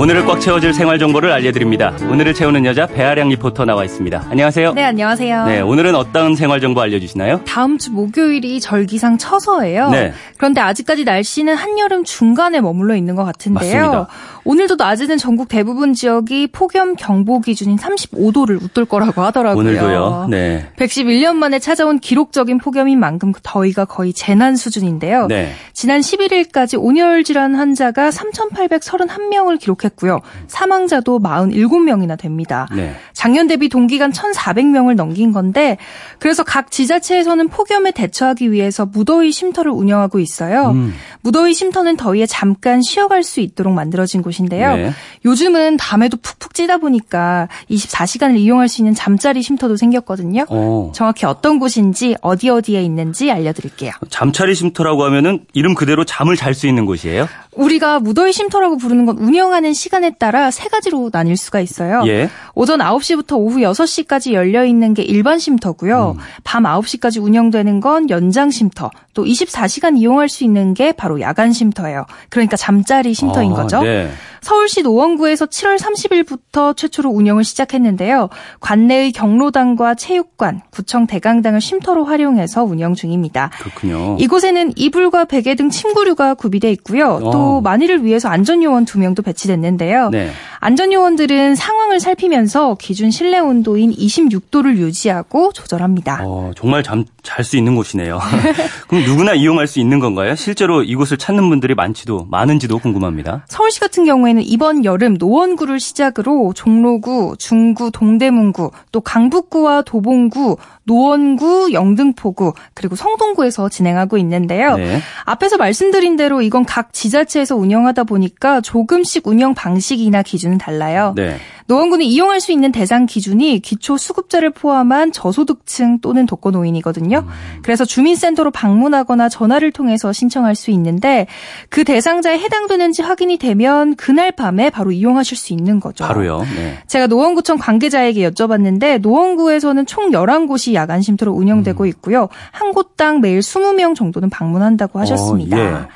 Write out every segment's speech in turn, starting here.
오늘을 꽉 채워줄 생활 정보를 알려드립니다. 오늘을 채우는 여자 배아량 리포터 나와 있습니다. 안녕하세요. 네, 안녕하세요. 네, 오늘은 어떤 생활 정보 알려주시나요? 다음 주 목요일이 절기상 처서예요. 네. 그런데 아직까지 날씨는 한여름 중간에 머물러 있는 것 같은데요. 맞습니다. 오늘도 낮에는 전국 대부분 지역이 폭염 경보 기준인 35도를 웃돌 거라고 하더라고요. 오늘도요. 네. 111년 만에 찾아온 기록적인 폭염인 만큼 더위가 거의 재난 수준인데요. 네. 지난 11일까지 온열 질환 환자가 3,831명을 기록했 고요. 사망자도 47명이나 됩니다. 네. 작년 대비 동기간 1,400명을 넘긴 건데 그래서 각 지자체에서는 폭염에 대처하기 위해서 무더위 쉼터를 운영하고 있어요. 음. 무더위 쉼터는 더위에 잠깐 쉬어갈 수 있도록 만들어진 곳인데요. 네. 요즘은 밤에도 푹푹 찌다 보니까 24시간을 이용할 수 있는 잠자리 쉼터도 생겼거든요. 어. 정확히 어떤 곳인지 어디 어디에 있는지 알려드릴게요. 잠자리 쉼터라고 하면은 이름 그대로 잠을 잘 수 있는 곳이에요? 우리가 무더위 쉼터라고 부르는 건 운영하는 시간에 따라 세 가지로 나뉠 수가 있어요. 예. 오전 9시 부터 오후 6시까지 열려 있는 게 일반 쉼터고요. 음. 밤 9시까지 운영되는 건 연장 쉼터. 또 24시간 이용할 수 있는 게 바로 야간 쉼터예요. 그러니까 잠자리 쉼터인 아, 거죠. 네. 서울시 노원구에서 7월 30일부터 최초로 운영을 시작했는데요. 관내의 경로당과 체육관, 구청 대강당을 쉼터로 활용해서 운영 중입니다. 그렇군요. 이곳에는 이불과 베개 등 침구류가 구비돼 있고요. 또 어. 만일을 위해서 안전요원 두 명도 배치됐는데요. 네. 안전요원들은 상황 을 살피면서 기준 실내 온도인 26도를 유지하고 조절합니다. 어, 정말 잠 잘 수 있는 곳이네요. 그럼 누구나 이용할 수 있는 건가요? 실제로 이곳을 찾는 분들이 많지도 많은지도 궁금합니다. 서울시 같은 경우에는 이번 여름 노원구를 시작으로 종로구, 중구, 동대문구, 또 강북구와 도봉구, 노원구, 영등포구, 그리고 성동구에서 진행하고 있는데요. 네. 앞에서 말씀드린 대로 이건 각 지자체에서 운영하다 보니까 조금씩 운영 방식이나 기준은 달라요. 네. 노원구는 이용할 수 있는 대상 기준이 기초 수급자를 포함한 저소득층 또는 독거노인이거든요. 그래서 주민센터로 방문하거나 전화를 통해서 신청할 수 있는데 그 대상자에 해당되는지 확인이 되면 그날 밤에 바로 이용하실 수 있는 거죠. 바로요. 네. 제가 노원구청 관계자에게 여쭤봤는데 노원구에서는 총 11곳이 야간 쉼터로 운영되고 있고요. 한 곳당 매일 20명 정도는 방문한다고 하셨습니다. 어, 예.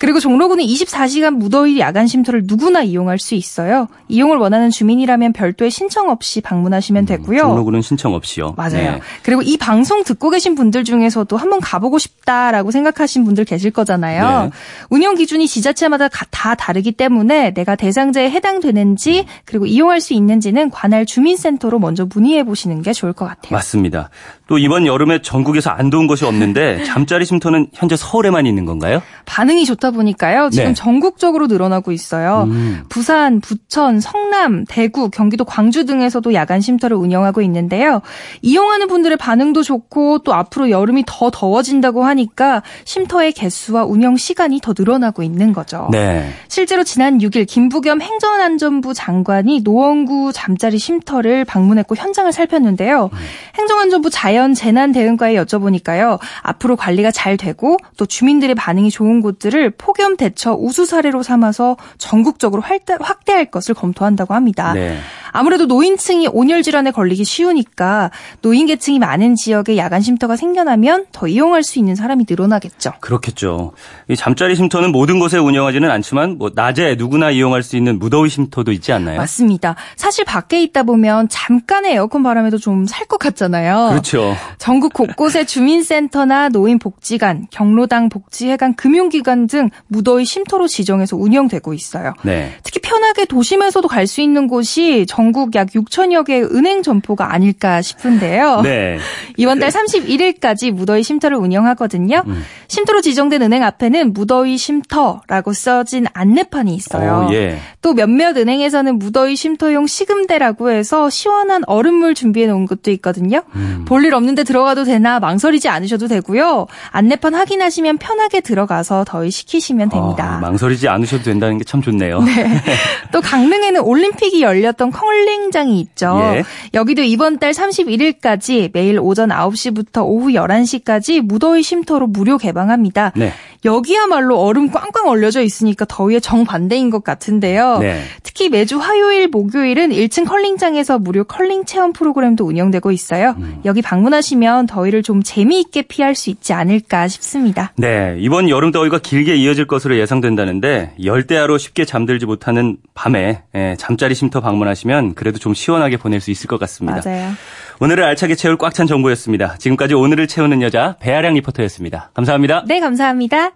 그리고 종로구는 24시간 무더위 야간 쉼터를 누구나 이용할 수 있어요. 이용을 원하는 주민이라면 별도의 신청 없이 방문하시면 되고요. 음, 종로구는 신청 없이요. 맞아요. 네. 그리고 이 방송 듣고 계신 분들 중에서도 한번 가보고 싶다라고 생각하신 분들 계실 거잖아요. 네. 운영 기준이 지자체마다 가- 다 다르기 때문에 내가 대상자에 해당되는지 그리고 이용할 수 있는지는 관할 주민센터로 먼저 문의해 보시는 게 좋을 것 같아요. 맞습니다. 또 이번 여름에 전국에서 안 더운 곳이 없는데 잠자리 쉼터는 현재 서울에만 있는 건가요? 반응이 좋다 보니까요. 지금 네. 전국적으로 늘어나고 있어요. 음. 부산, 부천, 성남, 대구, 경기도 광주 등에서도 야간 쉼터를 운영하고 있는데요. 이용하는 분들의 반응도 좋고 또 앞으로 여름이 더 더워진다고 하니까 쉼터의 개수와 운영 시간이 더 늘어나고 있는 거죠. 네. 실제로 지난 6일 김부겸 행정안전부 장관이 노원구 잠자리 쉼터를 방문했고 현장을 살폈는데요. 행정안전부 자연재난대응과에 여쭤보니까요. 앞으로 관리가 잘 되고 또 주민들의 반응이 좋은 곳들을 폭염 대처 우수 사례로 삼아서 전국적으로 확대할 것을 검토한다고 합니다. 네. 아무래도 노인층이 온열 질환에 걸리기 쉬우니까 노인 계층이 많은 지역에 야간 쉼터가 생겨나면 더 이용할 수 있는 사람이 늘어나겠죠. 그렇겠죠. 이 잠자리 쉼터는 모든 곳에 운영하지는 않지만 뭐 낮에 누구나 이용할 수 있는 무더위 쉼터도 있지 않나요? 맞습니다. 사실 밖에 있다 보면 잠깐의 에어컨 바람에도 좀 살 것 같잖아요. 그렇죠. 전국 곳곳에 주민센터나 노인복지관, 경로당 복지회관, 금융기관 등 무더위 쉼터로 지정해서 운영되고 있어요. 네. 특히 편하게 도심에서도 갈 수 있는 곳이 전국 약 6천여 개의 은행 점포가 아닐까 싶은데요. 네. 이번 달 31일까지 무더위 쉼터를 운영하거든요. 음. 쉼터로 지정된 은행 앞에는 무더위 쉼터라고 써진 안내판이 있어요. 어, 예. 또 몇몇 은행에서는 무더위 쉼터용 식음대라고 해서 시원한 얼음물 준비해 놓은 것도 있거든요. 음. 볼일 없는데 들어가도 되나 망설이지 않으셔도 되고요. 안내판 확인하시면 편하게 들어가서 더위 식히시면 됩니다. 아, 망설이지 않으셔도 된다는 게 참 좋네요. 또 강릉에는 올림픽이 열렸던 컬링장이 있죠. 예. 여기도 이번 달 31일까지 매일 오전 9시부터 오후 11시까지 무더위 쉼터로 무료 개방합니다. 네. 여기야말로 얼음 꽝꽝 얼려져 있으니까 더위에 정반대인 것 같은데요. 네. 특히 매주 화요일, 목요일은 1층 컬링장에서 무료 컬링 체험 프로그램도 운영되고 있어요. 음. 여기 방문하시면 더위를 좀 재미있게 피할 수 있지 않을까 싶습니다. 네, 이번 여름 더위가 길게 이어질 것으로 예상된다는데 열대야로 쉽게 잠들지 못하는 밤에 예, 잠자리 쉼터 방문하시면 그래도 좀 시원하게 보낼 수 있을 것 같습니다. 맞아요. 오늘을 알차게 채울 꽉 찬 정보였습니다. 지금까지 오늘을 채우는 여자 배아량 리포터였습니다. 감사합니다. 네, 감사합니다.